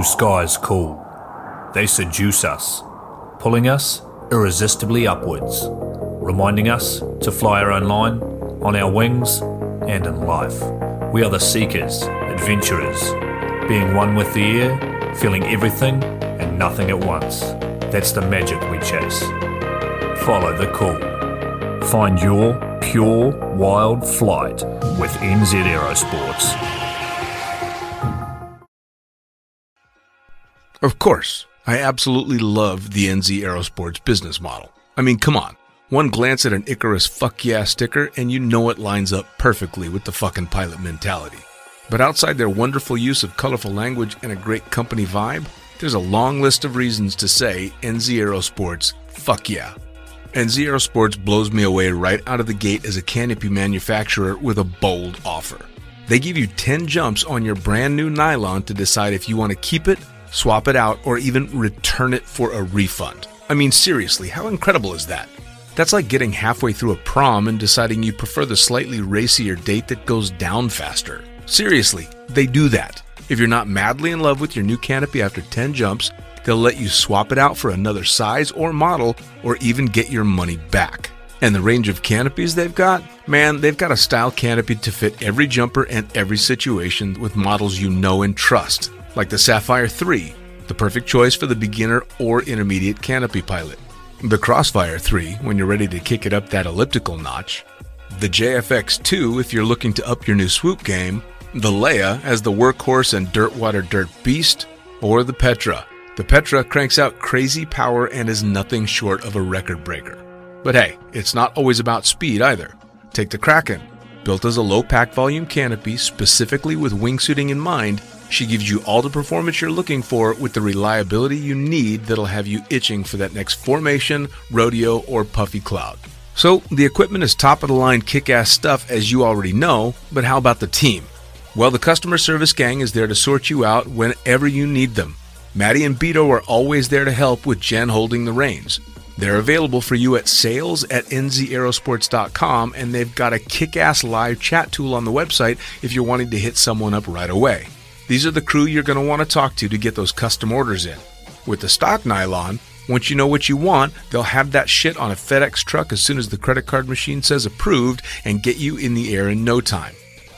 blue skies cool. They seduce us, pulling us irresistibly upwards, reminding us to fly our own line, on our wings, and in life. We are the seekers, adventurers, being one with the air, feeling everything and nothing at once. That's the magic we chase. Follow the call. Find your pure wild flight with NZ Aerosports. Of course, I absolutely love the NZ Aerosports business model. I mean, come on. One glance at an Icarus fuck yeah sticker and you know it lines up perfectly with the fucking pilot mentality. But outside their wonderful use of colorful language and a great company vibe, there's a long list of reasons to say NZ Aerosports, fuck yeah. NZ Aerosports blows me away right out of the gate as a canopy manufacturer with a bold offer. They give you 10 jumps on your brand new nylon to decide if you want to keep it swap it out, or even return it for a refund. I mean, seriously, how incredible is that? That's like getting halfway through a prom and deciding you prefer the slightly racier date that goes down faster. Seriously, they do that. If you're not madly in love with your new canopy after 10 jumps, they'll let you swap it out for another size or model, or even get your money back. And the range of canopies they've got? Man, they've got a style canopy to fit every jumper and every situation with models you know and trust like the Sapphire 3, the perfect choice for the beginner or intermediate canopy pilot. The Crossfire 3, when you're ready to kick it up that elliptical notch. The JFX 2, if you're looking to up your new swoop game. The Leia as the workhorse and dirt water dirt beast. Or the Petra. The Petra cranks out crazy power and is nothing short of a record breaker. But hey, it's not always about speed either. Take the Kraken. Built as a low pack volume canopy specifically with wingsuiting in mind, she gives you all the performance you're looking for with the reliability you need that'll have you itching for that next formation, rodeo, or puffy cloud. So, the equipment is top of the line kick ass stuff as you already know, but how about the team? Well, the customer service gang is there to sort you out whenever you need them. Maddie and Beto are always there to help with Jen holding the reins. They're available for you at sales at nzaerosports.com, and they've got a kick ass live chat tool on the website if you're wanting to hit someone up right away. These are the crew you're going to want to talk to to get those custom orders in. With the stock nylon, once you know what you want, they'll have that shit on a FedEx truck as soon as the credit card machine says approved and get you in the air in no time.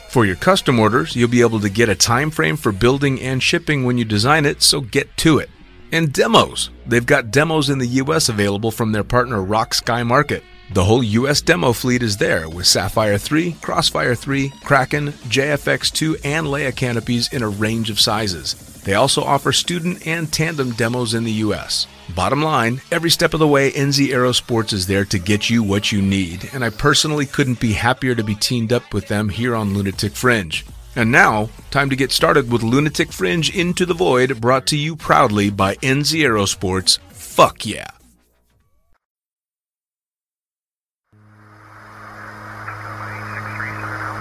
For your custom orders, you'll be able to get a time frame for building and shipping when you design it, so get to it. And demos. They've got demos in the US available from their partner Rock Sky Market. The whole US demo fleet is there with Sapphire 3, Crossfire 3, Kraken, JFX2, and Leia canopies in a range of sizes. They also offer student and tandem demos in the US. Bottom line, every step of the way, NZ Aerosports is there to get you what you need, and I personally couldn't be happier to be teamed up with them here on Lunatic Fringe. And now, time to get started with Lunatic Fringe Into the Void, brought to you proudly by NZ Aerosports. Fuck yeah!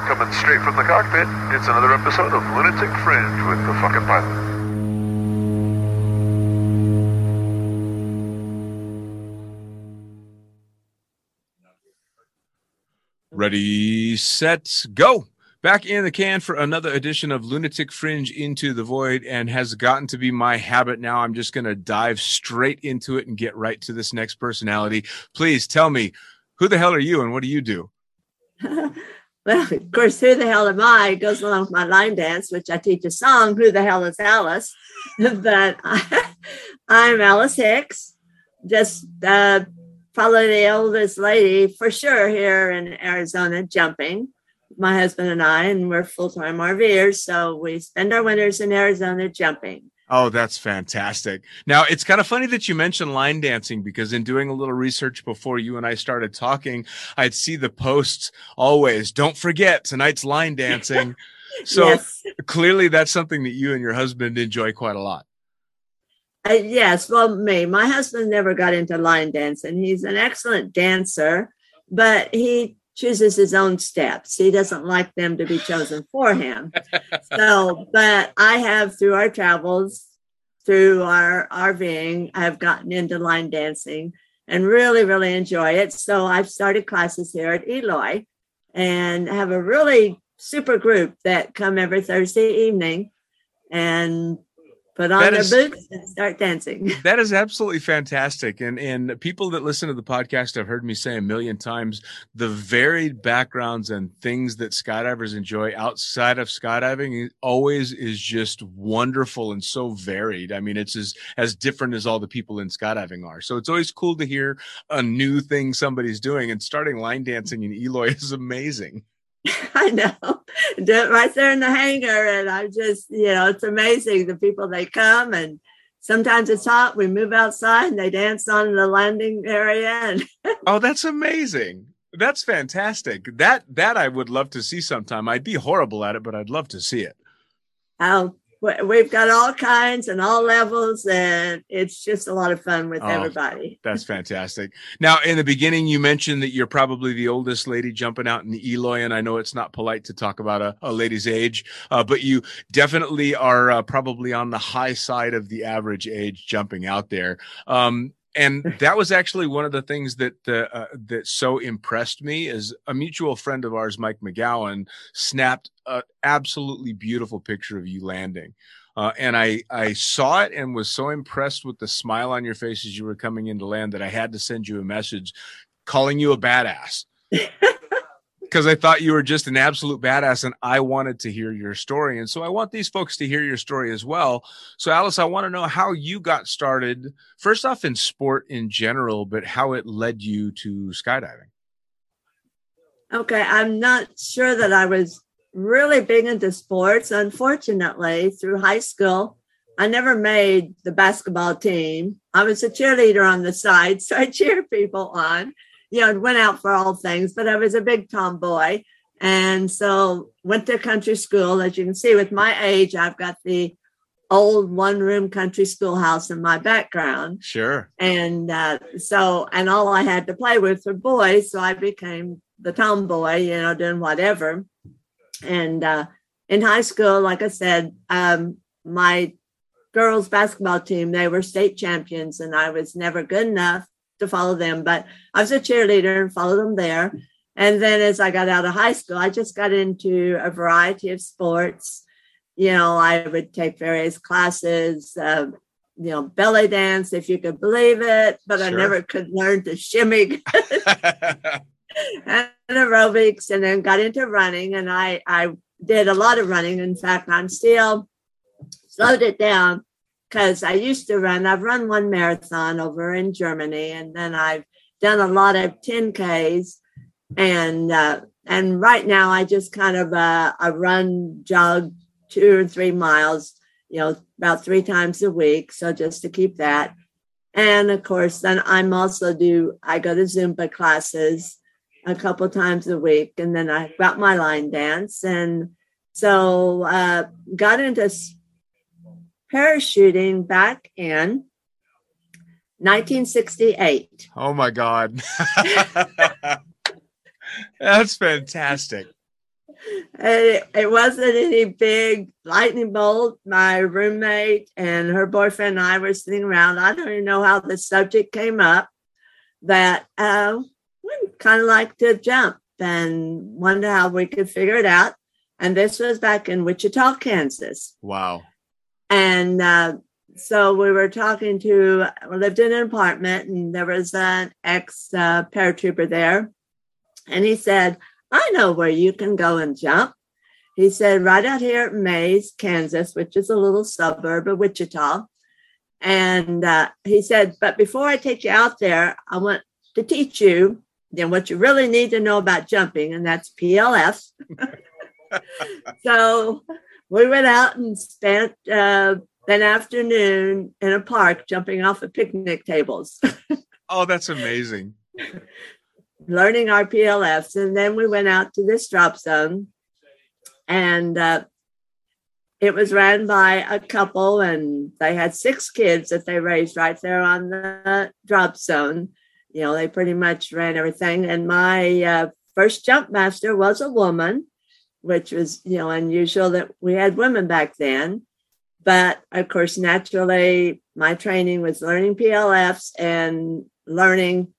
Coming straight from the cockpit, it's another episode of Lunatic Fringe with the fucking pilot. Ready, set, go. Back in the can for another edition of Lunatic Fringe Into the Void, and has gotten to be my habit now. I'm just going to dive straight into it and get right to this next personality. Please tell me, who the hell are you and what do you do? Well, of course, who the hell am I? It goes along with my line dance, which I teach a song, Who the Hell is Alice? but I, am Alice Hicks, just uh, probably the oldest lady for sure here in Arizona jumping. My husband and I, and we're full time RVers. So we spend our winters in Arizona jumping. Oh, that's fantastic. Now, it's kind of funny that you mentioned line dancing because in doing a little research before you and I started talking, I'd see the posts always, don't forget tonight's line dancing. so yes. clearly that's something that you and your husband enjoy quite a lot. Uh, yes, well, me, my husband never got into line dancing. He's an excellent dancer, but he chooses his own steps. He doesn't like them to be chosen for him. so, but I have through our travels, through our RVing, I've gotten into line dancing and really, really enjoy it. So I've started classes here at Eloy and have a really super group that come every Thursday evening. And put on That their is- boots and start dancing. That is absolutely fantastic. And and people that listen to the podcast have heard me say a million times the varied backgrounds and things that skydivers enjoy outside of skydiving always is just wonderful and so varied. I mean, it's as as different as all the people in skydiving are. So it's always cool to hear a new thing somebody's doing and starting line dancing in Eloy is amazing. I know. Do it right there in the hangar. And I'm just, you know, it's amazing. The people they come and sometimes it's hot. We move outside and they dance on the landing area. And Oh, that's amazing. That's fantastic. That that I would love to see sometime. I'd be horrible at it, but I'd love to see it. we- we've got all kinds and all levels. And it's just a lot of fun with Oh. everybody. That's fantastic. Now, in the beginning, you mentioned that you're probably the oldest lady jumping out in Eloy, and I know it's not polite to talk about a, a lady's age, uh, but you definitely are uh, probably on the high side of the average age jumping out there. Um, and that was actually one of the things that uh, that so impressed me is a mutual friend of ours, Mike McGowan, snapped an absolutely beautiful picture of you landing. Uh, and I, I saw it and was so impressed with the smile on your face as you were coming into land that I had to send you a message calling you a badass because I thought you were just an absolute badass and I wanted to hear your story. And so I want these folks to hear your story as well. So, Alice, I want to know how you got started, first off in sport in general, but how it led you to skydiving. Okay, I'm not sure that I was really big into sports. Unfortunately, through high school, I never made the basketball team. I was a cheerleader on the side, so I cheered people on. You know, went out for all things, but I was a big tomboy. And so went to country school. As you can see, with my age, I've got the old one room country schoolhouse in my background Sure. and uh, so and all I had to play with were boys, so I became the tomboy, you know, doing whatever. And uh, in high school, like I said, um, my girls basketball team they were state champions, and I was never good enough to follow them, but I was a cheerleader and followed them there. And then as I got out of high school, I just got into a variety of sports. You know, I would take various classes. Uh, you know, belly dance, if you could believe it, but I never could learn to shimmy and aerobics and then got into running and I, I did a lot of running. In fact, I'm still slowed it down because I used to run, I've run one marathon over in Germany and then I've done a lot of 10Ks and, uh, and right now I just kind of, uh, I run, jog two or three miles, you know, about three times a week. So just to keep that. And of course, then I'm also do, I go to Zumba classes a couple times a week. And then I got my line dance. And so uh, got into parachuting back in 1968. oh my God. That's fantastic. It, it wasn't any big lightning bolt. My roommate and her boyfriend and I were sitting around. I don't even know how the subject came up that uh, we kind of like to jump and wonder how we could figure it out. And this was back in Wichita, Kansas. Wow. And uh, so we were talking to, we lived in an apartment, and there was an ex uh, paratrooper there. And he said, I know where you can go and jump. He said, right out here at Maize, Kansas, which is a little suburb of Wichita. And uh, he said, but before I take you out there, I want to teach you then what you really need to know about jumping, and that's PLF. so we went out and spent uh, an afternoon in a park jumping off of picnic tables, Oh, that's amazing. learning our PLFs. And then we went out to this drop zone, and uh, it was ran by a couple, and they had six kids that they raised right there on the drop zone. You know, they pretty much ran everything. And my uh, first jump master was a woman, which was, you know, unusual that we had women back then. But of course, naturally, my training was learning PLFs and learning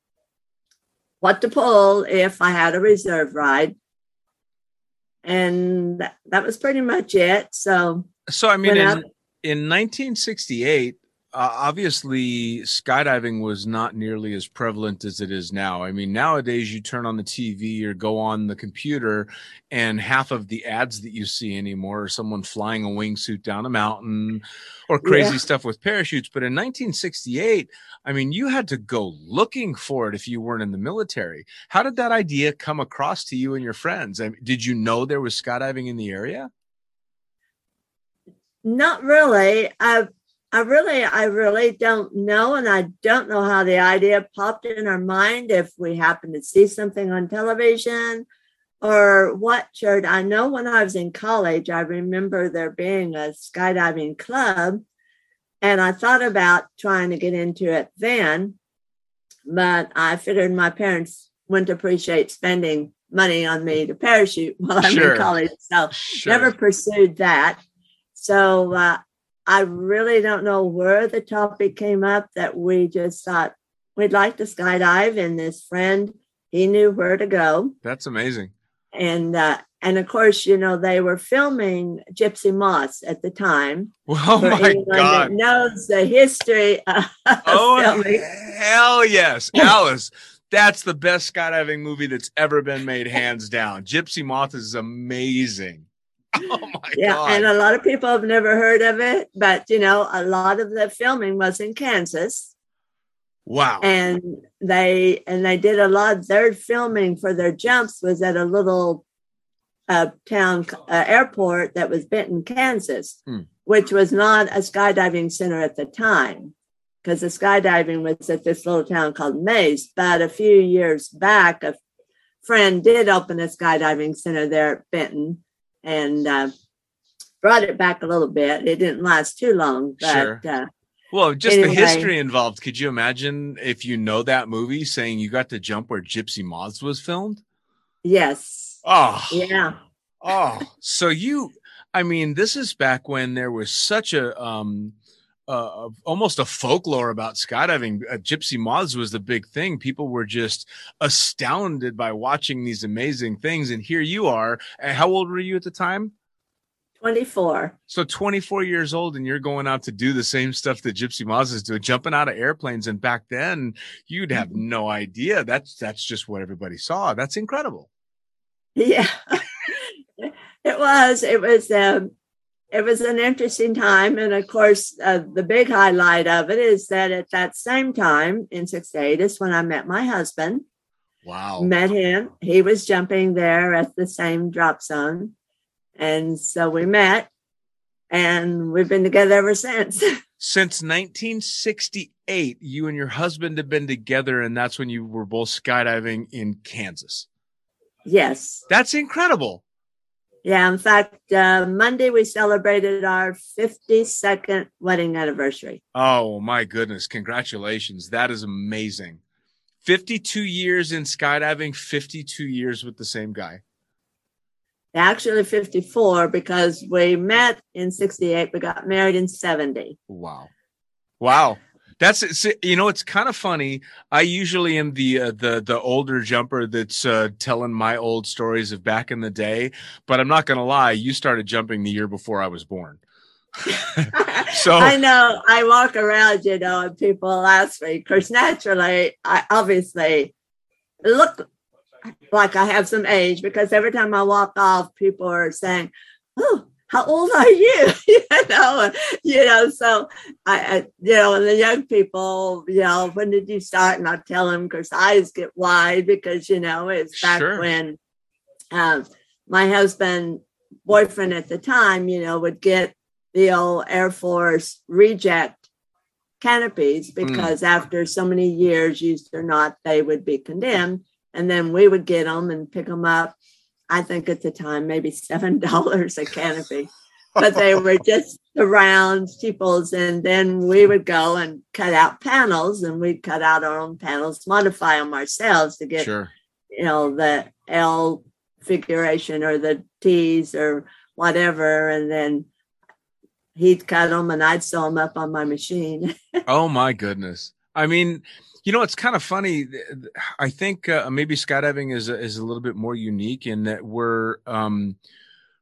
what to pull if I had a reserve ride. And that, that was pretty much it. So So, I mean, in, in 1968, uh, obviously skydiving was not nearly as prevalent as it is now. I mean, nowadays you turn on the TV or go on the computer, and half of the ads that you see anymore are someone flying a wingsuit down a mountain or crazy Yeah. stuff with parachutes. But in 1968, I mean, you had to go looking for it if you weren't in the military. How did that idea come across to you and your friends? I mean, did you know there was skydiving in the area? Not really. I I really I really don't know and I don't know how the idea popped in our mind if we happened to see something on television or what church. I know when I was in college, I remember there being a skydiving club and I thought about trying to get into it then, but I figured my parents wouldn't appreciate spending money on me to parachute while I'm Sure. in college. So Sure. never pursued that. So uh, I really don't know where the topic came up that we just thought we'd like to skydive, and this friend he knew where to go, That's amazing. and uh, and of course you know they were filming Gypsy Moths at the time. Oh For my anyone God. that knows the history Oh filming. hell yes, Alice. That's the best skydiving movie that's ever been made, hands down. Gypsy Moth is amazing. Oh my Yeah, god! and a lot of people have never heard of it, but you know, a lot of the filming was in Kansas. wow. and they and they did a lot their filming for their jumps was at a little uh, town uh, airport that was benton kansas Hmm. which was not a skydiving center at the time because the skydiving was at this little town called maize but a few years back a friend did open a skydiving center there at benton and uh, brought it back a little bit it didn't last too long but Sure. uh, well, just anyway. the history involved. Could you imagine if you know that movie saying you got to jump where Gypsy Moths was filmed? yes Oh, yeah Oh, so you, I mean, this is back when there was such a, um, uh, almost a folklore about skydiving. Uh, Gypsy Moths was the big thing. People were just astounded by watching these amazing things. And here you are. And how old were you at the time? 24 So 24 years old, and you're going out to do the same stuff that Gypsy Moths is doing, jumping out of airplanes. And back then, you'd have no idea. That's that's just what everybody saw. That's incredible. Yeah, it was. It was. Um, it was an interesting time, and of course, uh, the big highlight of it is that at that same time in '68 is when I met my husband. Wow. Met him. He was jumping there at the same drop zone, and so we met, and we've been together ever since. Since 1968, you and your husband have been together, and that's when you were both skydiving in Kansas. yes. That's incredible. Yeah. In fact, uh, Monday we celebrated our 52nd wedding anniversary. Oh my goodness. Congratulations. That is amazing. 52 years in skydiving, 52 years with the same guy. actually 54 because we met in 68 we got married in 70 Wow. Wow. That's you know it's kind of funny. I usually am the uh, the the older jumper that's uh, telling my old stories of back in the day, but I'm not going to lie, you started jumping the year before I was born. So- i know i walk around you know and people ask me because naturally i obviously look like i have some age because every time i walk off people are saying oh how old are you? You know you know so I, I you know and the young people you know when did you start? And i tell them because eyes get wide because you know it's back Sure. when um, my husband boyfriend at the time you know would get the old air force reject canopies because after so many years used or not they would be condemned. And then we would get them and pick them up i think at the time maybe seven dollars a canopy but they were just the round steeples and then we would go and cut out panels and we'd cut out our own panels modify them ourselves to get Sure. you know the l figuration or the t's or whatever and then he'd cut them and i'd sew them up on my machine Oh my goodness. I mean, you know, it's kind of funny. I think uh, maybe skydiving is is a little bit more unique in that we're um,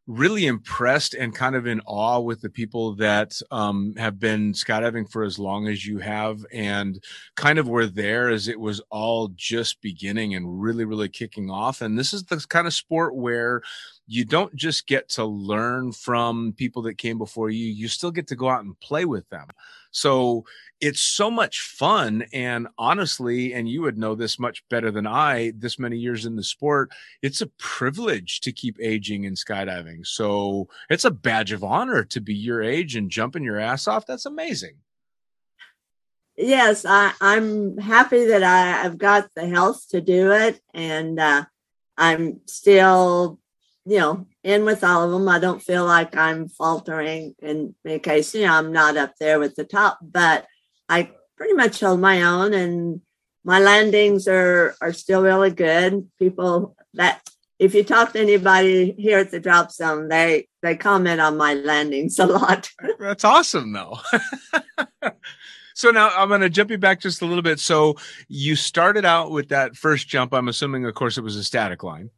really impressed and kind of in awe with the people that um, have been skydiving for as long as you have and kind of were there as it was all just beginning and really, really kicking off. And this is the kind of sport where you don't just get to learn from people that came before you, you still get to go out and play with them. So it's so much fun. And honestly, and you would know this much better than I, this many years in the sport, it's a privilege to keep aging in skydiving. So it's a badge of honor to be your age and jumping your ass off. That's amazing. Yes, I, am happy that I, have got the health to do it. And uh, I'm still, you know, in with all of them. I don't feel like I'm faltering in case, you know, I'm not up there with the top, but I pretty much hold my own and my landings are are still really good. People that if you talk to anybody here at the drop zone, they they comment on my landings a lot. That's awesome though. so now I'm going to jump you back just a little bit. So you started out with that first jump. I'm assuming, of course, it was a static line.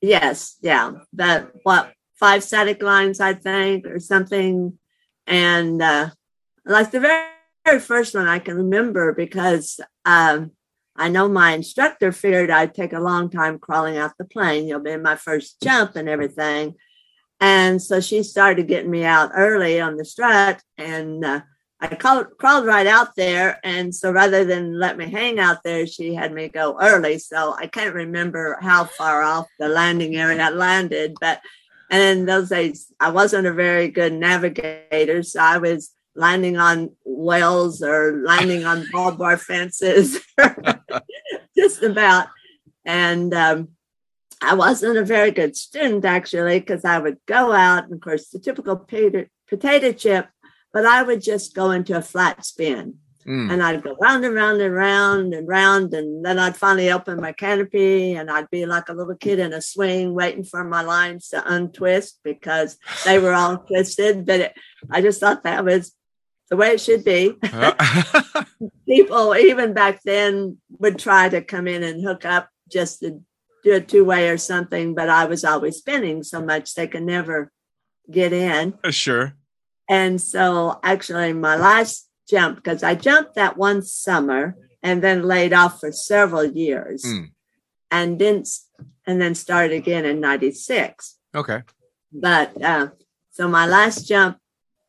Yes, yeah, that what five static lines, I think, or something, and uh, like the very very first one I can remember because um, I know my instructor feared I'd take a long time crawling out the plane. You'll be my first jump and everything. And so she started getting me out early on the strut, and uh, I crawled, crawled right out there. And so rather than let me hang out there, she had me go early. So I can't remember how far off the landing area I landed, but and in those days I wasn't a very good navigator, so I was landing on wells or landing on barbed wire fences, just about. And um, I wasn't a very good student actually, because I would go out, and of course, the typical potato, potato chip, but I would just go into a flat spin. Mm. And I'd go round and round and round and round. And then I'd finally open my canopy and I'd be like a little kid in a swing waiting for my lines to untwist because they were all twisted. But it, I just thought that was the way it should be. People, even back then, would try to come in and hook up just to do a two way or something, but I was always spinning so much they could never get in. Uh, sure. And so, actually, my last jump, because I jumped that one summer and then laid off for several years mm. and didn't, and then started again in 96. Okay. But uh, so my last jump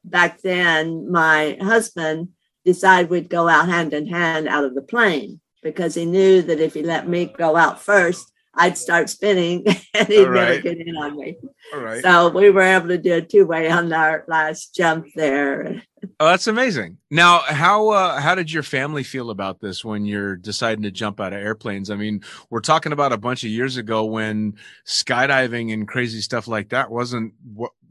back then, my husband decided we'd go out hand in hand out of the plane because he knew that if he let me go out first, I'd start spinning and he'd right. never get in on me. All right. So we were able to do a two way on our last jump there. Oh, that's amazing. Now, how uh, how did your family feel about this when you're deciding to jump out of airplanes? I mean, we're talking about a bunch of years ago when skydiving and crazy stuff like that wasn't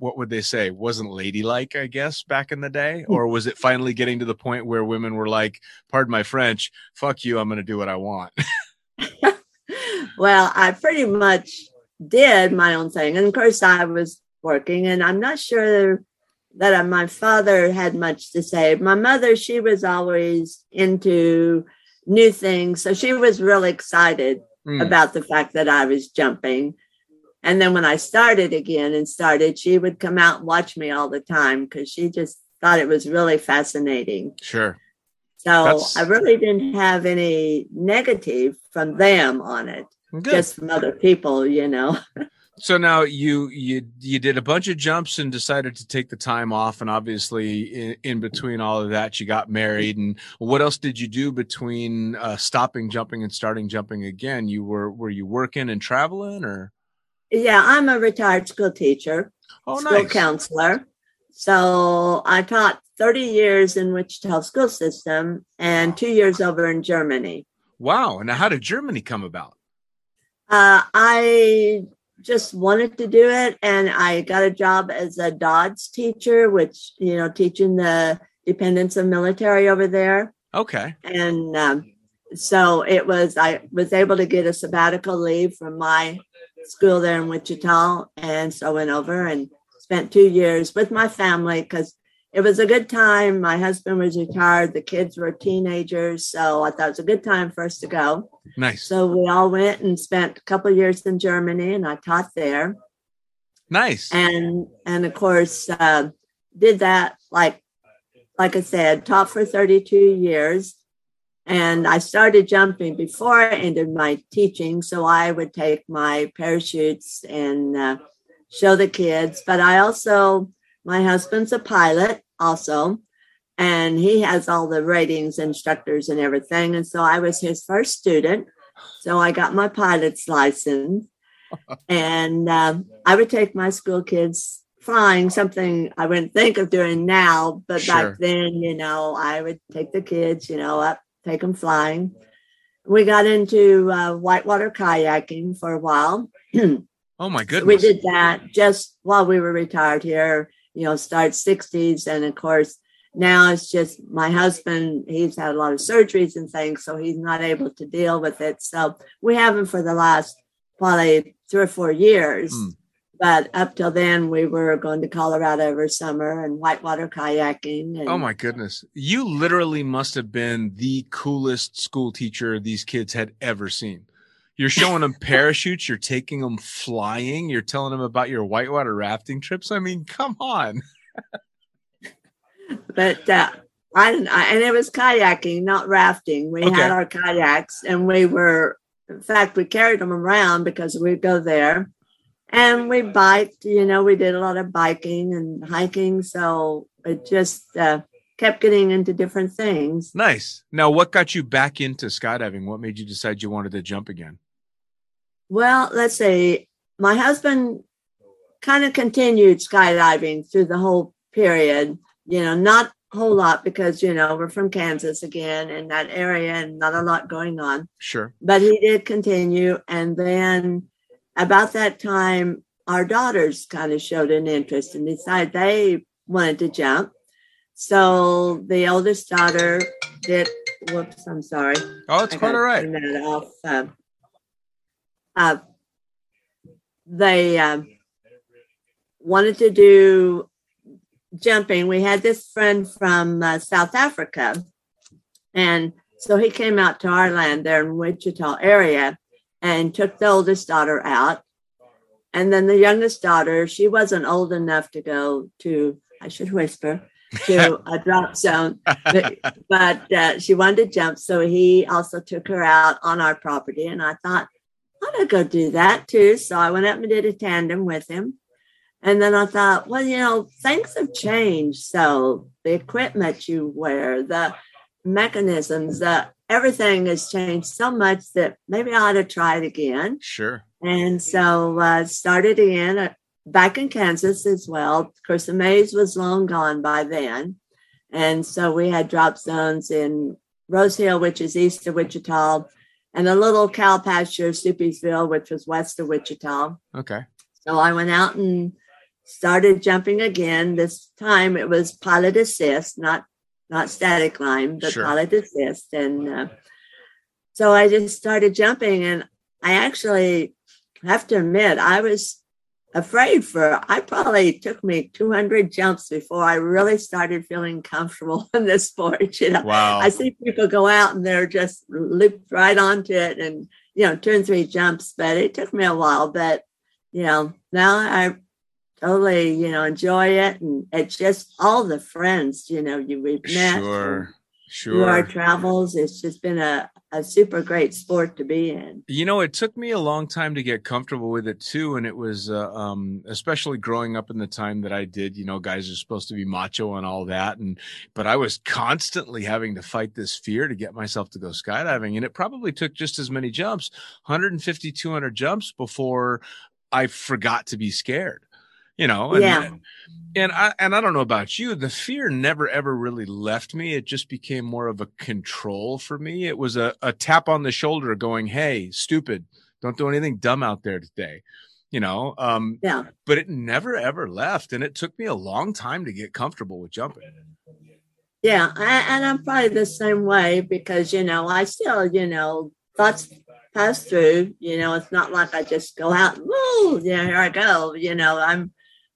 what would they say wasn't ladylike, I guess, back in the day, hmm. or was it finally getting to the point where women were like, "Pardon my French, fuck you, I'm going to do what I want." well, I pretty much did my own thing. And of course, I was working, and I'm not sure that my father had much to say. My mother, she was always into new things. So she was really excited mm. about the fact that I was jumping. And then when I started again and started, she would come out and watch me all the time because she just thought it was really fascinating. Sure. So That's... I really didn't have any negative from them on it. Good. Just from other people, you know. so now you you you did a bunch of jumps and decided to take the time off and obviously in, in between all of that you got married and what else did you do between uh, stopping jumping and starting jumping again you were were you working and traveling or yeah i'm a retired school teacher oh, school nice. counselor so i taught 30 years in wichita school system and two years over in germany wow And how did germany come about uh, I just wanted to do it, and I got a job as a DoDS teacher, which you know, teaching the dependents of military over there. Okay. And um, so it was. I was able to get a sabbatical leave from my school there in Wichita, and so I went over and spent two years with my family because it was a good time. My husband was retired, the kids were teenagers, so I thought it was a good time for us to go. Nice. So we all went and spent a couple years in Germany, and I taught there. Nice. and and of course uh, did that like like I said, taught for 32 years. And I started jumping before I ended my teaching. So I would take my parachutes and uh, show the kids. But I also, my husband's a pilot also, and he has all the ratings, instructors, and everything. And so I was his first student. So I got my pilot's license. and um, I would take my school kids flying, something I wouldn't think of doing now. But Sure. back then, you know, I would take the kids, you know, up, take them flying. We got into uh, whitewater kayaking for a while. oh my goodness. we did that just while we were retired here, you know, start 60s. And of course, now it's just my husband, he's had a lot of surgeries and things, so he's not able to deal with it. So we haven't for the last probably three or four years. Hmm. But up till then, we were going to Colorado every summer and whitewater kayaking. And Oh my goodness. You literally must have been the coolest school teacher these kids had ever seen. You're showing them parachutes, you're taking them flying, you're telling them about your whitewater rafting trips. I mean, come on. but uh, I I, and it was kayaking, not rafting. We Okay. had our kayaks, and we were, in fact, we carried them around because we'd go there, and we biked. You know, we did a lot of biking and hiking, so it just uh, kept getting into different things. Nice. Now, what got you back into skydiving? What made you decide you wanted to jump again? Well, let's see. My husband kind of continued skydiving through the whole period. You know, not a whole lot because you know we're from Kansas again in that area, and not a lot going on. Sure. but he did continue. And then about that time, our daughters kind of showed an interest and decided they wanted to jump. So the oldest daughter did, whoops, I'm sorry. Oh, it's quite all right. that off. Uh, uh, they um, wanted to do jumping. We had this friend from uh, South Africa, and so he came out to our land there in Wichita area and took the oldest daughter out. And then the youngest daughter, she wasn't old enough to go to, I should whisper, to a drop zone but, but uh, she wanted to jump. So he also took her out on our property. And I thought, I'm going to go do that too. So I went up and did a tandem with him. And then I thought, well, you know, things have changed. So the equipment you wear, the mechanisms, the everything has changed so much that maybe I ought to try it again. Sure. And so uh, started again uh, back in Kansas as well. Of course, the Maize was long gone by then. And so we had drop zones in Rose Hill, which is east of Wichita, and a little cow pasture, Stuppiesville, which was west of Wichita. Okay. So I went out and started jumping again. This time it was pilot assist, not not static line, but Sure. assist. And uh, so I just started jumping, and I actually have to admit I was afraid for. I probably took me 200 jumps before I really started feeling comfortable in this sport. You know, Wow. I see people go out and they're just looped right onto it and, you know, two and three jumps, but it took me a while. But, you know, now I totally, you know, enjoy it. And it's just all the friends, you know, you we've met Sure. through our travels. It's just been a, a super great sport to be in. You know, it took me a long time to get comfortable with it too, and it was uh, um, especially growing up in the time that I did. You know, guys are supposed to be macho and all that, and but I was constantly having to fight this fear to get myself to go skydiving, and it probably took just as many jumps, 150, 200 jumps before I forgot to be scared. You know, and, Yeah. and I and I don't know about you, the fear never ever really left me. It just became more of a control for me. It was a, a tap on the shoulder going, Hey, stupid, don't do anything dumb out there today. You know, um, Yeah. but it never ever left. And it took me a long time to get comfortable with jumping. Yeah, I, and I'm probably the same way because you know I still you know thoughts pass through. You know, it's not like I just go out. Woo, yeah, here I go. You know, I'm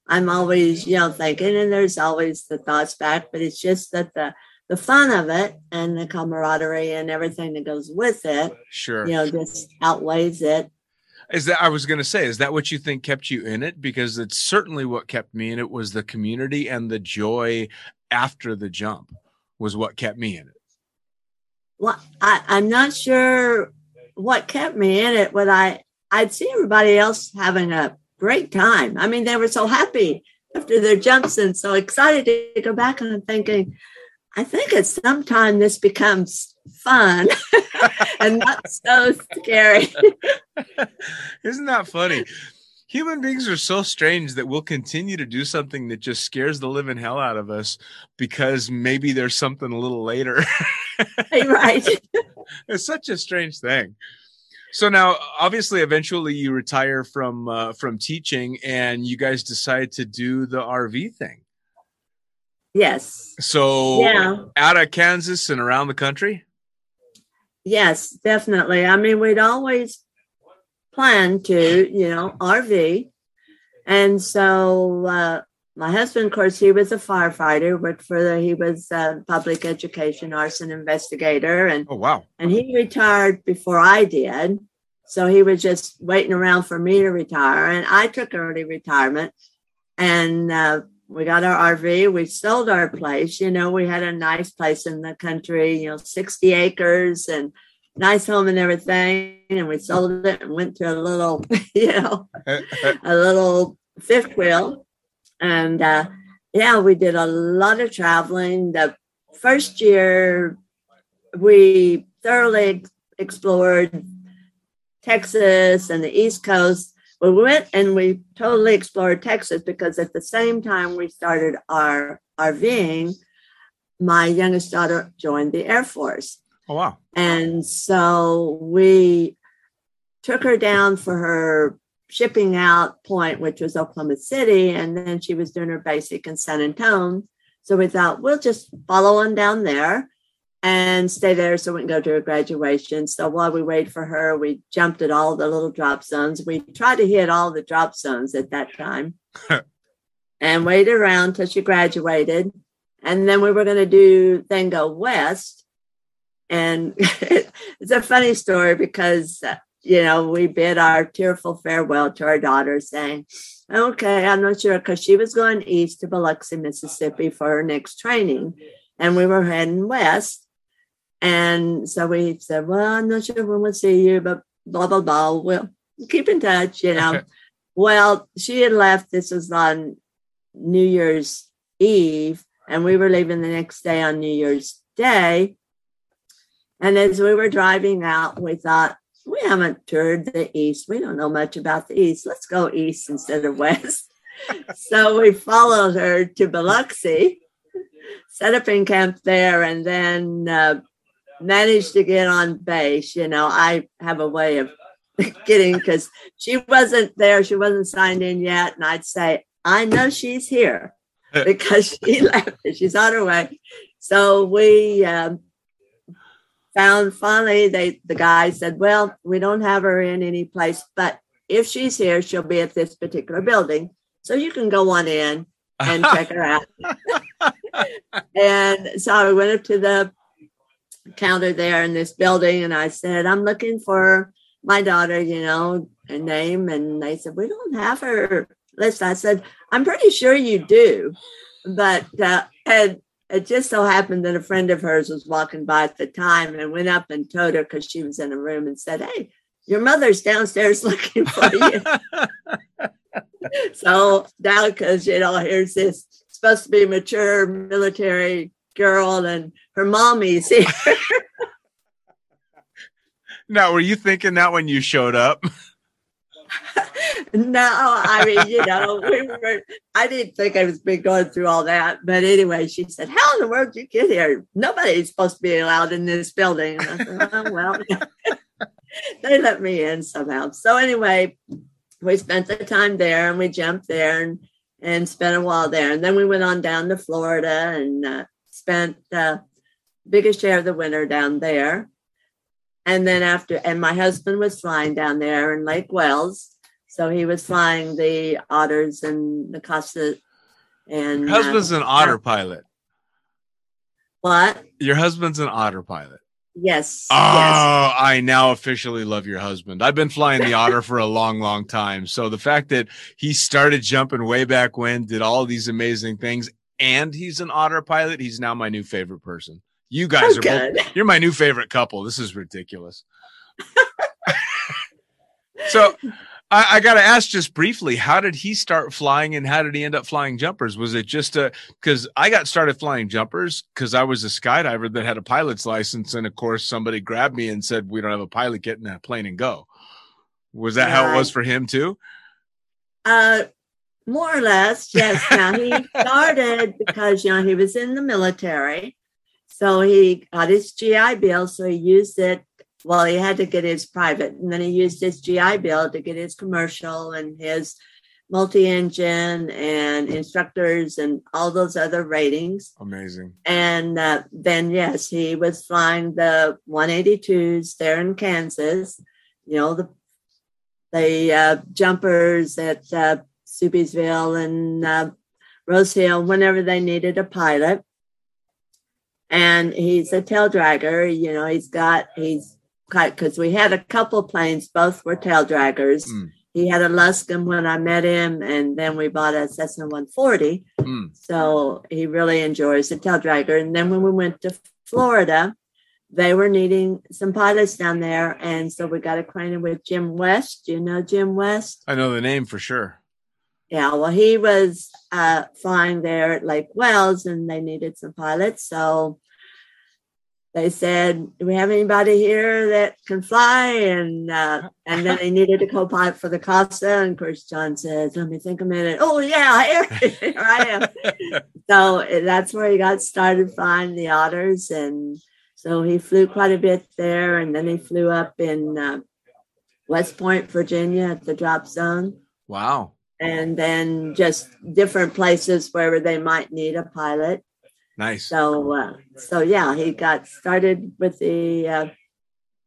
I'm always you know thinking, and there's always the thoughts back. But it's just that the the fun of it and the camaraderie and everything that goes with it, Sure. you know, just outweighs it. Is that I was going to say? Is that what you think kept you in it? Because it's certainly what kept me in it was the community and the joy after the jump was what kept me in it. Well, I, I'm not sure what kept me in it, but I I'd see everybody else having a great time. I mean, they were so happy after their jumps and so excited to go back. And I'm thinking, I think at some time this becomes fun and not so scary. Isn't that funny? Human beings are so strange that we'll continue to do something that just scares the living hell out of us because maybe there's something a little later. right. it's such a strange thing. So now, obviously, eventually you retire from uh, from teaching, and you guys decide to do the RV thing. Yes. So Yeah. out of Kansas and around the country. Yes, definitely. I mean, we'd always planned to, you know, RV. And so uh, my husband, of course, he was a firefighter, worked for the, he was a public education arson investigator. And, Oh wow! and he retired before I did. So he was just waiting around for me to retire. And I took early retirement and uh, we got our RV. We sold our place. You know, we had a nice place in the country, you know, 60 acres and nice home and everything. And we sold it and went to a little, you know, a little fifth wheel. And uh, yeah, we did a lot of traveling. The first year, we thoroughly explored Texas and the East Coast. We went and we totally explored Texas because at the same time we started our RVing, my youngest daughter joined the Air Force. oh wow! And so we took her down for her shipping out point, which was Oklahoma City. And then she was doing her basic in San Antonio. So we thought we'll just follow on down there and stay there so we can go to her graduation. So while we wait for her, we jumped at all the little drop zones. We tried to hit all the drop zones at that time and waited around till she graduated. And then we were going to do, then go west. And it's a funny story because, you know, we bid our tearful farewell to our daughter, saying, okay, I'm not sure, because she was going east to Biloxi, Mississippi for her next training. And we were heading west. And so we said, well, I'm not sure when we'll see you, but blah, blah, blah. We'll keep in touch, you know. well, she had left. This was on New Year's Eve, and we were leaving the next day on New Year's Day. And as we were driving out, we thought, we haven't toured the East. We don't know much about the East. Let's go East instead of West. so we followed her to Biloxi, set up in camp there, and then uh, managed to get on base. You know, I have a way of getting because she wasn't there, she wasn't signed in yet. And I'd say, I know she's here because she left. She's on her way. So we um, found finally they the guy said, Well, we don't have her in any place, but if she's here, she'll be at this particular building. So you can go on in and check her out. and so I went up to the counter there in this building and I said, I'm looking for my daughter, you know, a name. And they said, We don't have her list. I said, I'm pretty sure you do. But uh, and it just so happened that a friend of hers was walking by at the time and went up and told her because she was in a room and said, Hey, your mother's downstairs looking for you. so now, because you know, here's this supposed to be mature military girl, and her mommy's here. Now, were you thinking that when you showed up? no, I mean, you know, we were. I didn't think I was been going through all that, but anyway, she said, "How in the world did you get here? Nobody's supposed to be allowed in this building." Said, oh, "Well, they let me in somehow." So anyway, we spent the time there, and we jumped there and and spent a while there, and then we went on down to Florida and uh, spent the biggest share of the winter down there. And then after, and my husband was flying down there in Lake Wales. So he was flying the otters and the Casa. And Your husband's uh, an otter pilot. What? Your husband's an otter pilot. Yes. Oh, yes. I now officially love your husband. I've been flying the otter for a long, long time. So the fact that he started jumping way back when, did all these amazing things, and he's an otter pilot, he's now my new favorite person. You guys are good. both, you're my new favorite couple. This is ridiculous. so I, I got to ask just briefly, how did he start flying and how did he end up flying jumpers? Was it just a, cause I got started flying jumpers cause I was a skydiver that had a pilot's license. And of course somebody grabbed me and said, we don't have a pilot, get in that plane and go. Was that how it was for him too? Uh, more or less, yes. Now he started because you know he was in the military, so he got his GI Bill. So he used it. Well, he had to get his private, and then he used his GI Bill to get his commercial and his multi-engine and instructors and all those other ratings. Amazing. And uh, then, yes, he was flying the 182s there in Kansas. You know the the uh, jumpers at uh, Subiesville and uh, Rose Hill whenever they needed a pilot. And he's a tail dragger. You know, he's got he's got because we had a couple planes, both were tail draggers. Mm. He had a Luscombe when I met him, and then we bought a Cessna 140. Mm. So he really enjoys the tail dragger. And then when we went to Florida, they were needing some pilots down there. And so we got acquainted with Jim West. Do you know Jim West? I know the name for sure. Yeah, well, he was uh, flying there at Lake Wales and they needed some pilots. So they said, Do we have anybody here that can fly? And uh, and then they needed a co pilot for the Casa. And of course, John says, Let me think a minute. Oh, yeah, here, here I am. so uh, that's where he got started flying the otters. And so he flew quite a bit there. And then he flew up in uh, West Point, Virginia at the drop zone Wow. And then just different places wherever they might need a pilot. Nice. So, uh, so yeah, he got started with the uh,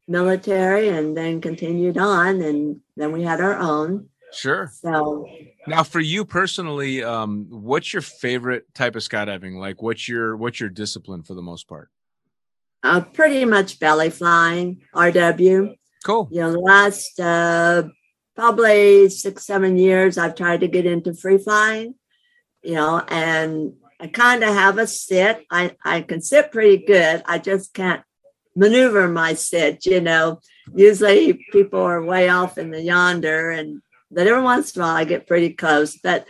military and then continued on, and then we had our own. Sure. So, Now, for you personally, um, what's your favorite type of skydiving? Like, what's your what's your discipline for the most part? uh, pretty much belly flying, RW. Cool. You know, last uh, probably six, seven years, I've tried to get into free flying. You know, and I kind of have a sit. I, I can sit pretty good. I just can't maneuver my sit, you know. Usually people are way off in the yonder and but every once in a while I get pretty close. But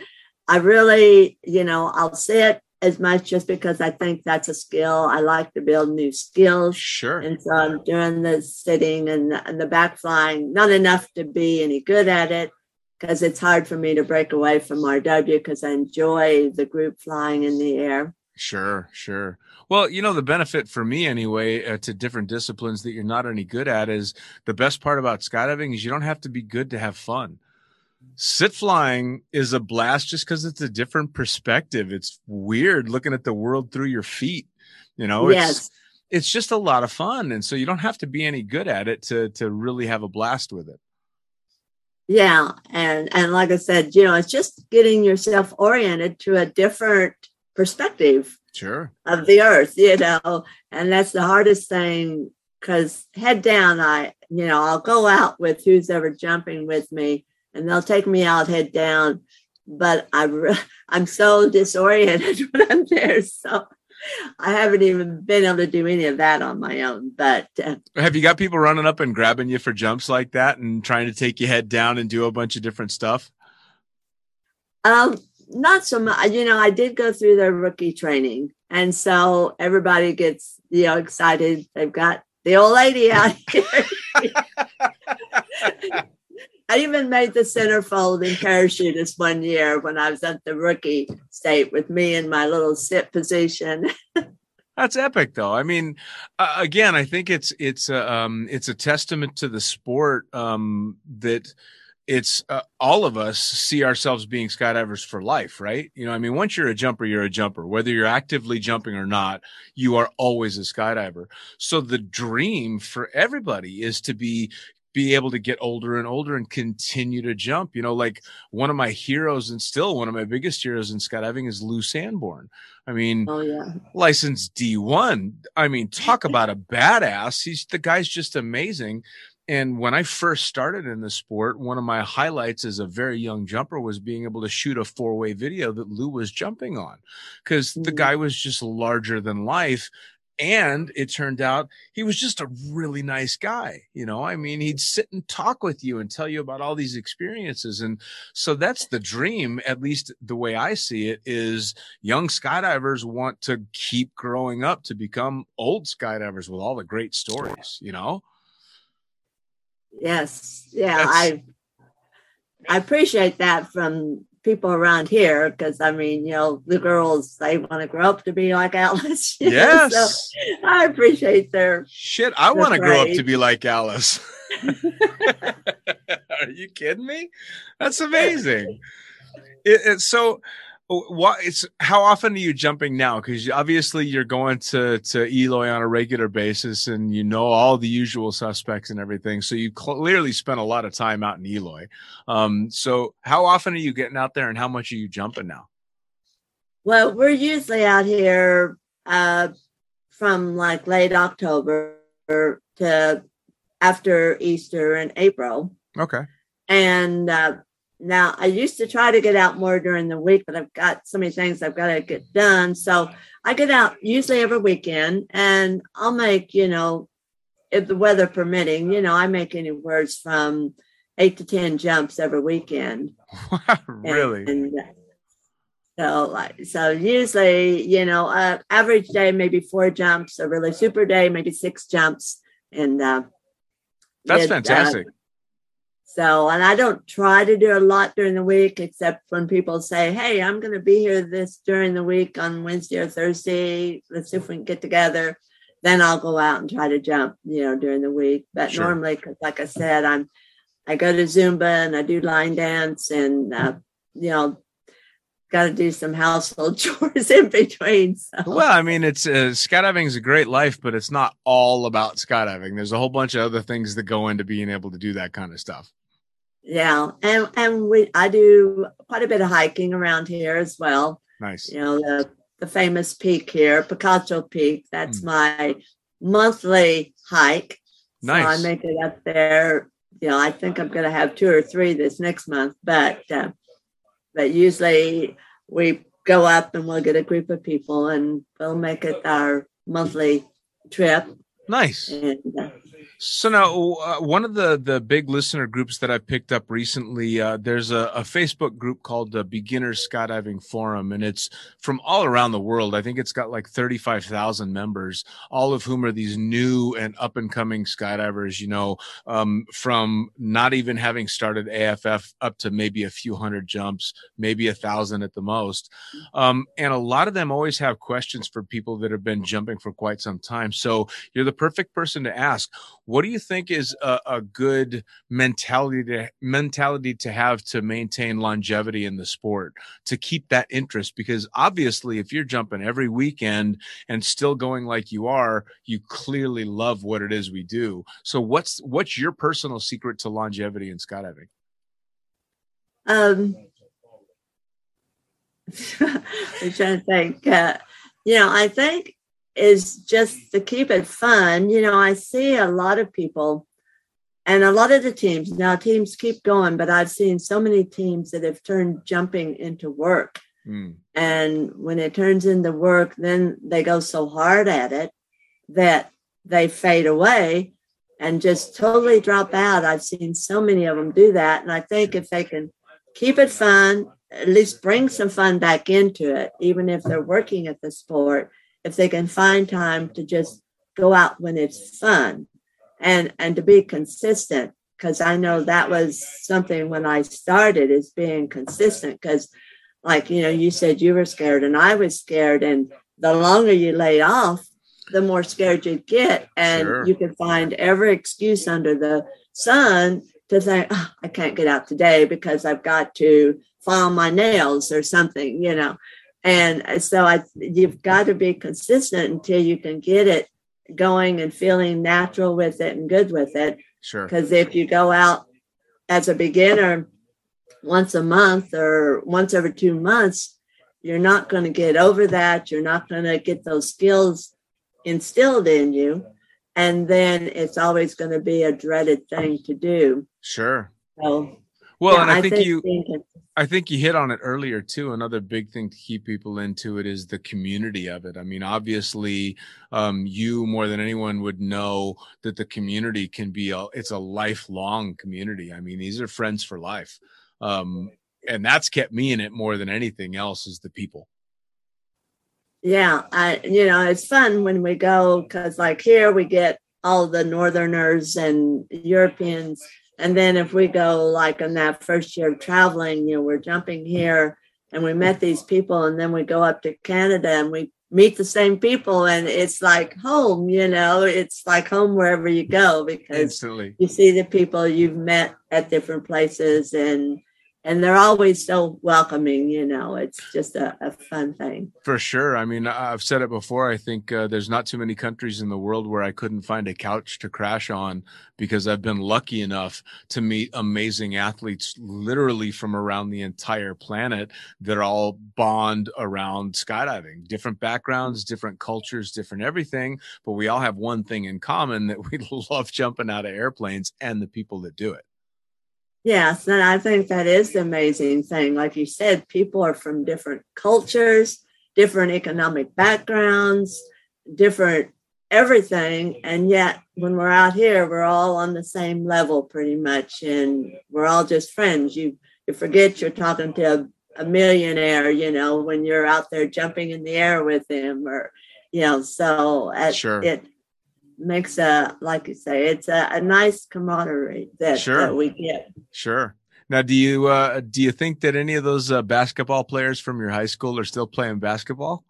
I really, you know, I'll sit as much just because I think that's a skill. I like to build new skills. Sure. And so I'm doing the sitting and, and the back flying, not enough to be any good at it because it's hard for me to break away from RW because I enjoy the group flying in the air. Sure, sure. Well, you know, the benefit for me anyway uh, to different disciplines that you're not any good at is the best part about skydiving is you don't have to be good to have fun. Sit flying is a blast just because it's a different perspective. It's weird looking at the world through your feet. You know, yes. it's it's just a lot of fun. And so you don't have to be any good at it to to really have a blast with it. Yeah. And and like I said, you know, it's just getting yourself oriented to a different perspective Sure. of the earth, you know, and that's the hardest thing because head down, I, you know, I'll go out with who's ever jumping with me and they'll take me out head down, but I, re- I'm so disoriented when I'm there. So I haven't even been able to do any of that on my own, but uh, Have you got people running up and grabbing you for jumps like that and trying to take you head down and do a bunch of different stuff? Um, not so much. You know, I did go through their rookie training, and so everybody gets you know excited. They've got the old lady out here. I even made the centerfold in parachutist one year when I was at the rookie state with me in my little sit position. That's epic, though. I mean, uh, again, I think it's it's a um, it's a testament to the sport um, that it's uh, all of us see ourselves being skydivers for life, right? You know, I mean, once you're a jumper, you're a jumper. Whether you're actively jumping or not, you are always a skydiver. So the dream for everybody is to be be able to get older and older and continue to jump. You know, like one of my heroes and still one of my biggest heroes in skydiving is Lew Sanborn. I mean, Oh yeah. licensed D1. I mean, talk about a badass. He's the guy's just amazing. And when I first started in the sport, one of my highlights as a very young jumper was being able to shoot a four way video that Lou was jumping on because the Mhm. guy was just larger than life. And it turned out he was just a really nice guy. You know, I mean, he'd sit and talk with you and tell you about all these experiences. And so that's the dream, at least the way I see it, is young skydivers want to keep growing up to become old skydivers with all the great stories, you know? Yes. Yeah. That's- I I appreciate that from people around here because I mean, you know, the girls they want to grow up to be like Alice. Yes. so I appreciate their Shit, I want to grow up to be like Alice. Are you kidding me? That's amazing. It, it's so what it's how often are you jumping now? Because obviously you're going to to eloy on a regular basis and you know all the usual suspects and everything. So you clearly spend a lot of time out in eloy. Um so how often are you getting out there and how much are you jumping now? Well, we're usually out here uh, from like late October to after Easter in April. okay. And uh, now I used to try to get out more during the week, but I've got so many things I've got to get done. So I get out usually every weekend and I'll make, you know, if the weather permitting, you know, I make anywhere from eight to 10 jumps every weekend. really And, uh, so, like, so usually, you know, uh, average day maybe four jumps, a really super day maybe six jumps, and uh, that's it, uh, fantastic so, and I don't try to do a lot during the week, except when people say, "Hey, I'm going to be here this during the week on Wednesday or Thursday. Let's see if we can get together." Then I'll go out and try to jump, you know, during the week. But Sure. normally, 'cause like I said, I'm I go to Zumba and I do line dance, and uh, you know, got to do some household chores in between. So. Well, I mean, it's uh, skydiving is a great life, but it's not all about skydiving. There's a whole bunch of other things that go into being able to do that kind of stuff. Yeah, and and we I do quite a bit of hiking around here as well. Nice. You know the the famous peak here, Picacho Peak. That's Hmm. my monthly hike. Nice. So I make it up there. You know, I think I'm going to have two or three this next month, but uh, but usually we go up and we'll get a group of people and we'll make it our monthly trip. Nice. And uh, So now, uh, one of the the big listener groups that I picked up recently, uh, there's a, a Facebook group called the Beginners Skydiving Forum, and it's from all around the world. I think it's got like 35,000 members, all of whom are these new and up and coming skydivers. You know, um, from not even having started AFF up to maybe a few hundred jumps, maybe a thousand at the most. Um, and a lot of them always have questions for people that have been jumping for quite some time. So you're the perfect person to ask. What do you think is a, a good mentality to mentality to have to maintain longevity in the sport to keep that interest? Because obviously, if you're jumping every weekend and still going like you are, you clearly love what it is we do. So what's what's your personal secret to longevity in skydiving? Um, I'm trying to think. Uh, you know, I think is just to keep it fun. You know, I see a lot of people and a lot of the teams now teams keep going, but I've seen so many teams that have turned jumping into work. Mm, And when it turns into work, then they go so hard at it that they fade away and just totally drop out. I've seen so many of them do that. And I think if they can keep it fun, at least bring some fun back into it, even if they're working at the sport, if they can find time to just go out when it's fun and and to be consistent. Because I know that was something when I started is being consistent because like you know you said you were scared and I was scared. And the longer you lay off the more scared you get. And Sure. you can find every excuse under the sun to think "Oh, ah, I can't get out today because I've got to file my nails or something you know and so I you've got to be consistent until you can get it going and feeling natural with it and good with it Sure. Because if you go out as a beginner once a month or once every two months, you're not going to get over that. You're not going to get those skills instilled in you. And then it's always going to be a dreaded thing to do. Sure. So, Well, yeah, and I, think, you thinking- I think you hit on it earlier too. Another big thing to keep people into it is the community of it. I mean, obviously, um, you more than anyone would know that the community can be a it's a lifelong community. I mean, these are friends for life, um, and that's kept me in it more than anything else is the people. yeah i you know it's fun when we go because like here we get all the northerners and europeans and then if we go like in that first year of traveling you know we're jumping here and we met these people and then we go up to canada and we meet the same people and it's like home you know it's like home wherever you go because Instantly, you see the people you've met at different places and and they're always so welcoming you know it's just a, a fun thing for sure. I mean, I've said it before. I think uh, there's not too many countries in the world where I couldn't find a couch to crash on because I've been lucky enough to meet amazing athletes literally from around the entire planet that all bond around skydiving. Different backgrounds, different cultures, different everything, but we all have one thing in common that we love jumping out of airplanes and the people that do it. Yes and i think that is the amazing thing like you said people are from different cultures different economic backgrounds different everything and yet when we're out here we're all on the same level pretty much and we're all just friends you you forget you're talking to a, a millionaire you know when you're out there jumping in the air with him or you know so uh, Sure. it makes a like you say it's a, a nice camaraderie that, Sure. that we get Sure. Now, do you uh, do you think that any of those uh, basketball players from your high school are still playing basketball?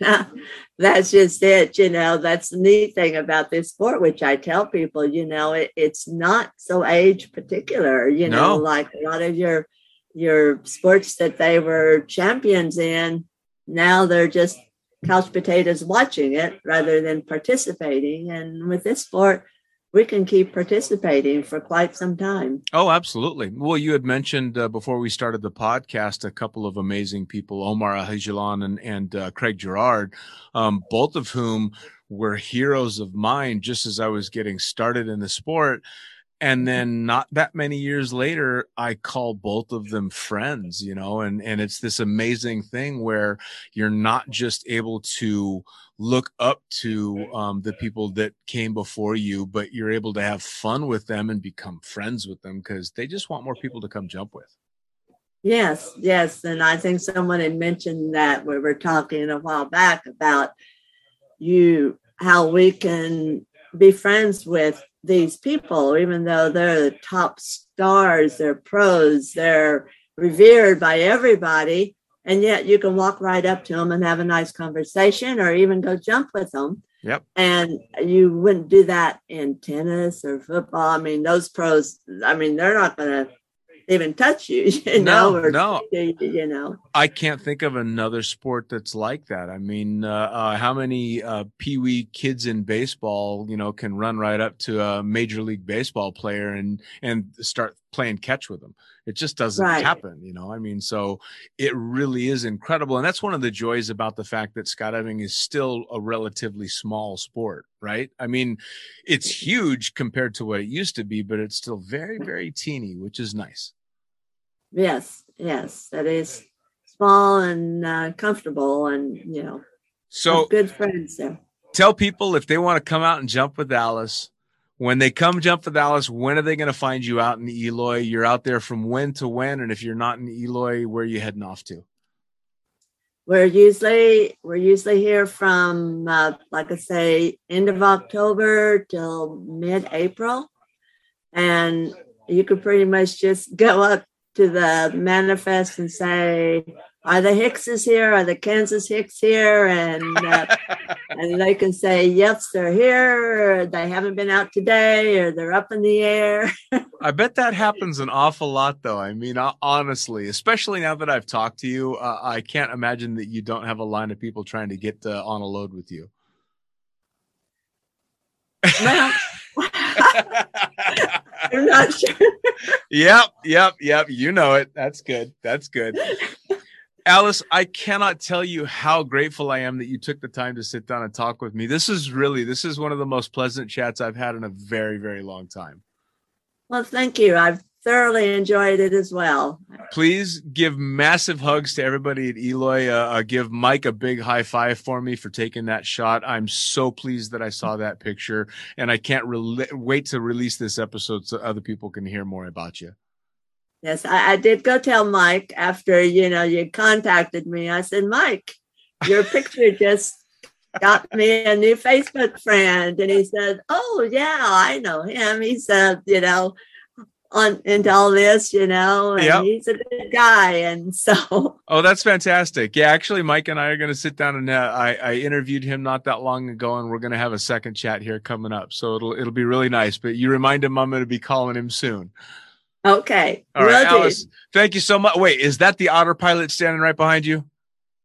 that's just it you know that's the neat thing about this sport which i tell people you know it, it's not so age particular you know like a lot of your your sports that they were champions in now they're just couch potatoes watching it rather than participating and with this sport we can keep participating for quite some time Oh, absolutely. Well, you had mentioned uh, before we started the podcast a couple of amazing people, Omar Alhegelan and, and uh, Craig Girard, um, both of whom were heroes of mine just as I was getting started in the sport. And then not that many years later, I call both of them friends, you know, and, and it's this amazing thing where you're not just able to look up to um, the people that came before you, but you're able to have fun with them and become friends with them because they just want more people to come jump with. Yes, yes. And I think someone had mentioned that we were talking a while back about you, how we can be friends with these people, even though they're the top stars, they're pros, they're revered by everybody. And yet you can walk right up to them and have a nice conversation or even go jump with them. Yep. And you wouldn't do that in tennis or football. I mean, those pros, I mean, they're not going to even touch you, you No, know, or no. you, you know. I can't think of another sport that's like that. I mean, uh, uh, how many uh, pee wee kids in baseball, you know, can run right up to a major league baseball player and and start playing catch with them? It just doesn't Right. happen, you know. I mean, so it really is incredible, and that's one of the joys about the fact that skydiving is still a relatively small sport, right? I mean, it's huge compared to what it used to be, but it's still very, very teeny, which is nice. Yes, yes, that is small and uh, comfortable, and you know, So good friends there. tell people if they want to come out and jump with Alice. When they come jump with Alice, when are they going to find you out in Eloy? You're out there from when to when, and if you're not in Eloy, where are you heading off to? We're usually we're usually here from uh, like I say, end of October till mid-April, and you could pretty much just go up to the manifest and say, "Are the Hickses here? Are the Kansas Hicks here?" And uh, and they can say, "Yes, they're here. Or they haven't been out today, or they're up in the air." I bet that happens an awful lot, though. I mean, honestly, especially now that I've talked to you, uh, I can't imagine that you don't have a line of people trying to get uh, on a load with you. well, I'm not sure. yep, yep, yep. You know it. That's good. That's good. Alice, I cannot tell you how grateful I am that you took the time to sit down and talk with me. This is really, this is one of the most pleasant chats I've had in a very, very long time. Well, thank you. I've thoroughly enjoyed it as well. Please give massive hugs to everybody at Eloy. Uh, uh, give Mike a big high five for me for taking that shot. I'm so pleased that I saw that picture, and I can't re- wait to release this episode so other people can hear more about you. Yes, I, I did go tell Mike after you know you contacted me. I said, Mike, your picture just got me a new Facebook friend, and he said, "Oh yeah, I know him." He said, "You know." On into all this, you know, and yep. he's a good guy. And so, oh, that's fantastic. Yeah, actually, Mike and I are going to sit down and uh, I, I interviewed him not that long ago, and we're going to have a second chat here coming up. So it'll it'll be really nice. But you remind him I'm going to be calling him soon. Okay. All right, Alice. Thank you so much. Wait, is that the otter pilot standing right behind you?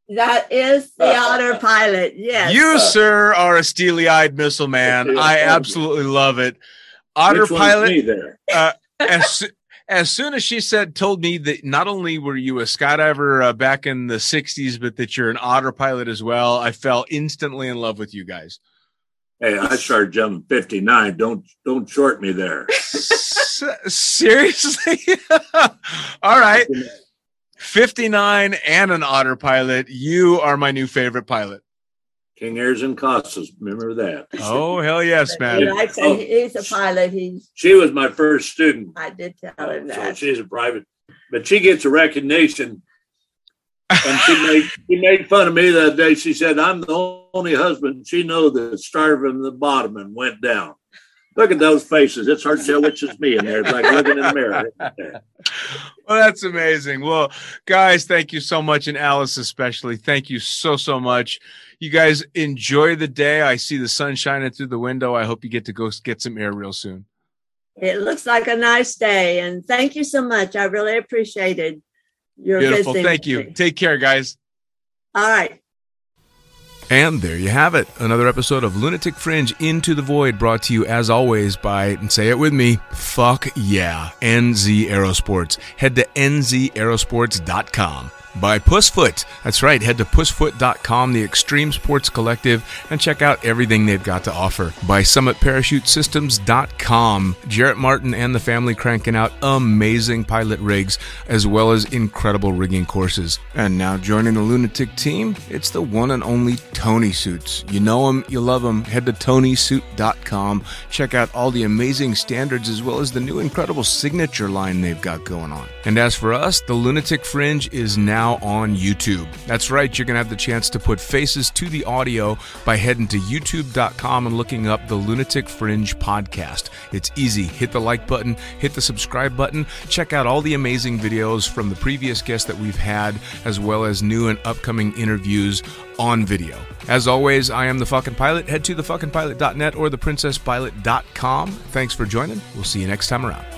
That is the otter pilot. Yes. You, sir, are a steely-eyed missile man. I absolutely love it. Otter pilot. Uh, as, as soon as she said, told me that not only were you a skydiver uh, back in the 60s, but that you're an otter pilot as well, I fell instantly in love with you guys. Hey, I started jumping 59. Don't don't short me there. seriously? All right. 59 and an otter pilot. You are my new favorite pilot. King Airs and Casas. Remember that? Oh hell yes, man! Yeah, I say oh, he's a pilot. He's she was my first student. I did tell him that. So she's a private, but she gets a recognition. and she made she made fun of me that day. She said, "I'm the only husband she know that started from the bottom and went down." Look at those faces. It's hard to tell which is me in there. It's like looking in the mirror. well, that's amazing. Well, guys, thank you so much. And Alice, especially, thank you so, so much. You guys enjoy the day. I see the sun shining through the window. I hope you get to go get some air real soon. It looks like a nice day. And thank you so much. I really appreciated your Beautiful. Thank you. Take care, guys. All right. And there you have it. Another episode of Lunatic Fringe Into the Void brought to you as always by, and say it with me, fuck yeah, NZ Aerosports. Head to nzaerosports.com by Pussfoot. That's right, head to pussfoot.com, the Extreme Sports Collective, and check out everything they've got to offer. By SummitParachuteSystems.com, Jarrett Martin and the family cranking out amazing pilot rigs as well as incredible rigging courses. And now joining the Lunatic team, it's the one and only Tony Suits. You know him, you love him. Head to TonySuit.com, check out all the amazing standards as well as the new incredible signature line they've got going on. And as for us, the Lunatic Fringe is now now on YouTube. That's right, you're going to have the chance to put faces to the audio by heading to youtube.com and looking up the Lunatic Fringe podcast. It's easy. Hit the like button, hit the subscribe button, check out all the amazing videos from the previous guests that we've had, as well as new and upcoming interviews on video. As always, I am the fucking pilot. Head to thefuckingpilot.net or theprincesspilot.com. Thanks for joining. We'll see you next time around.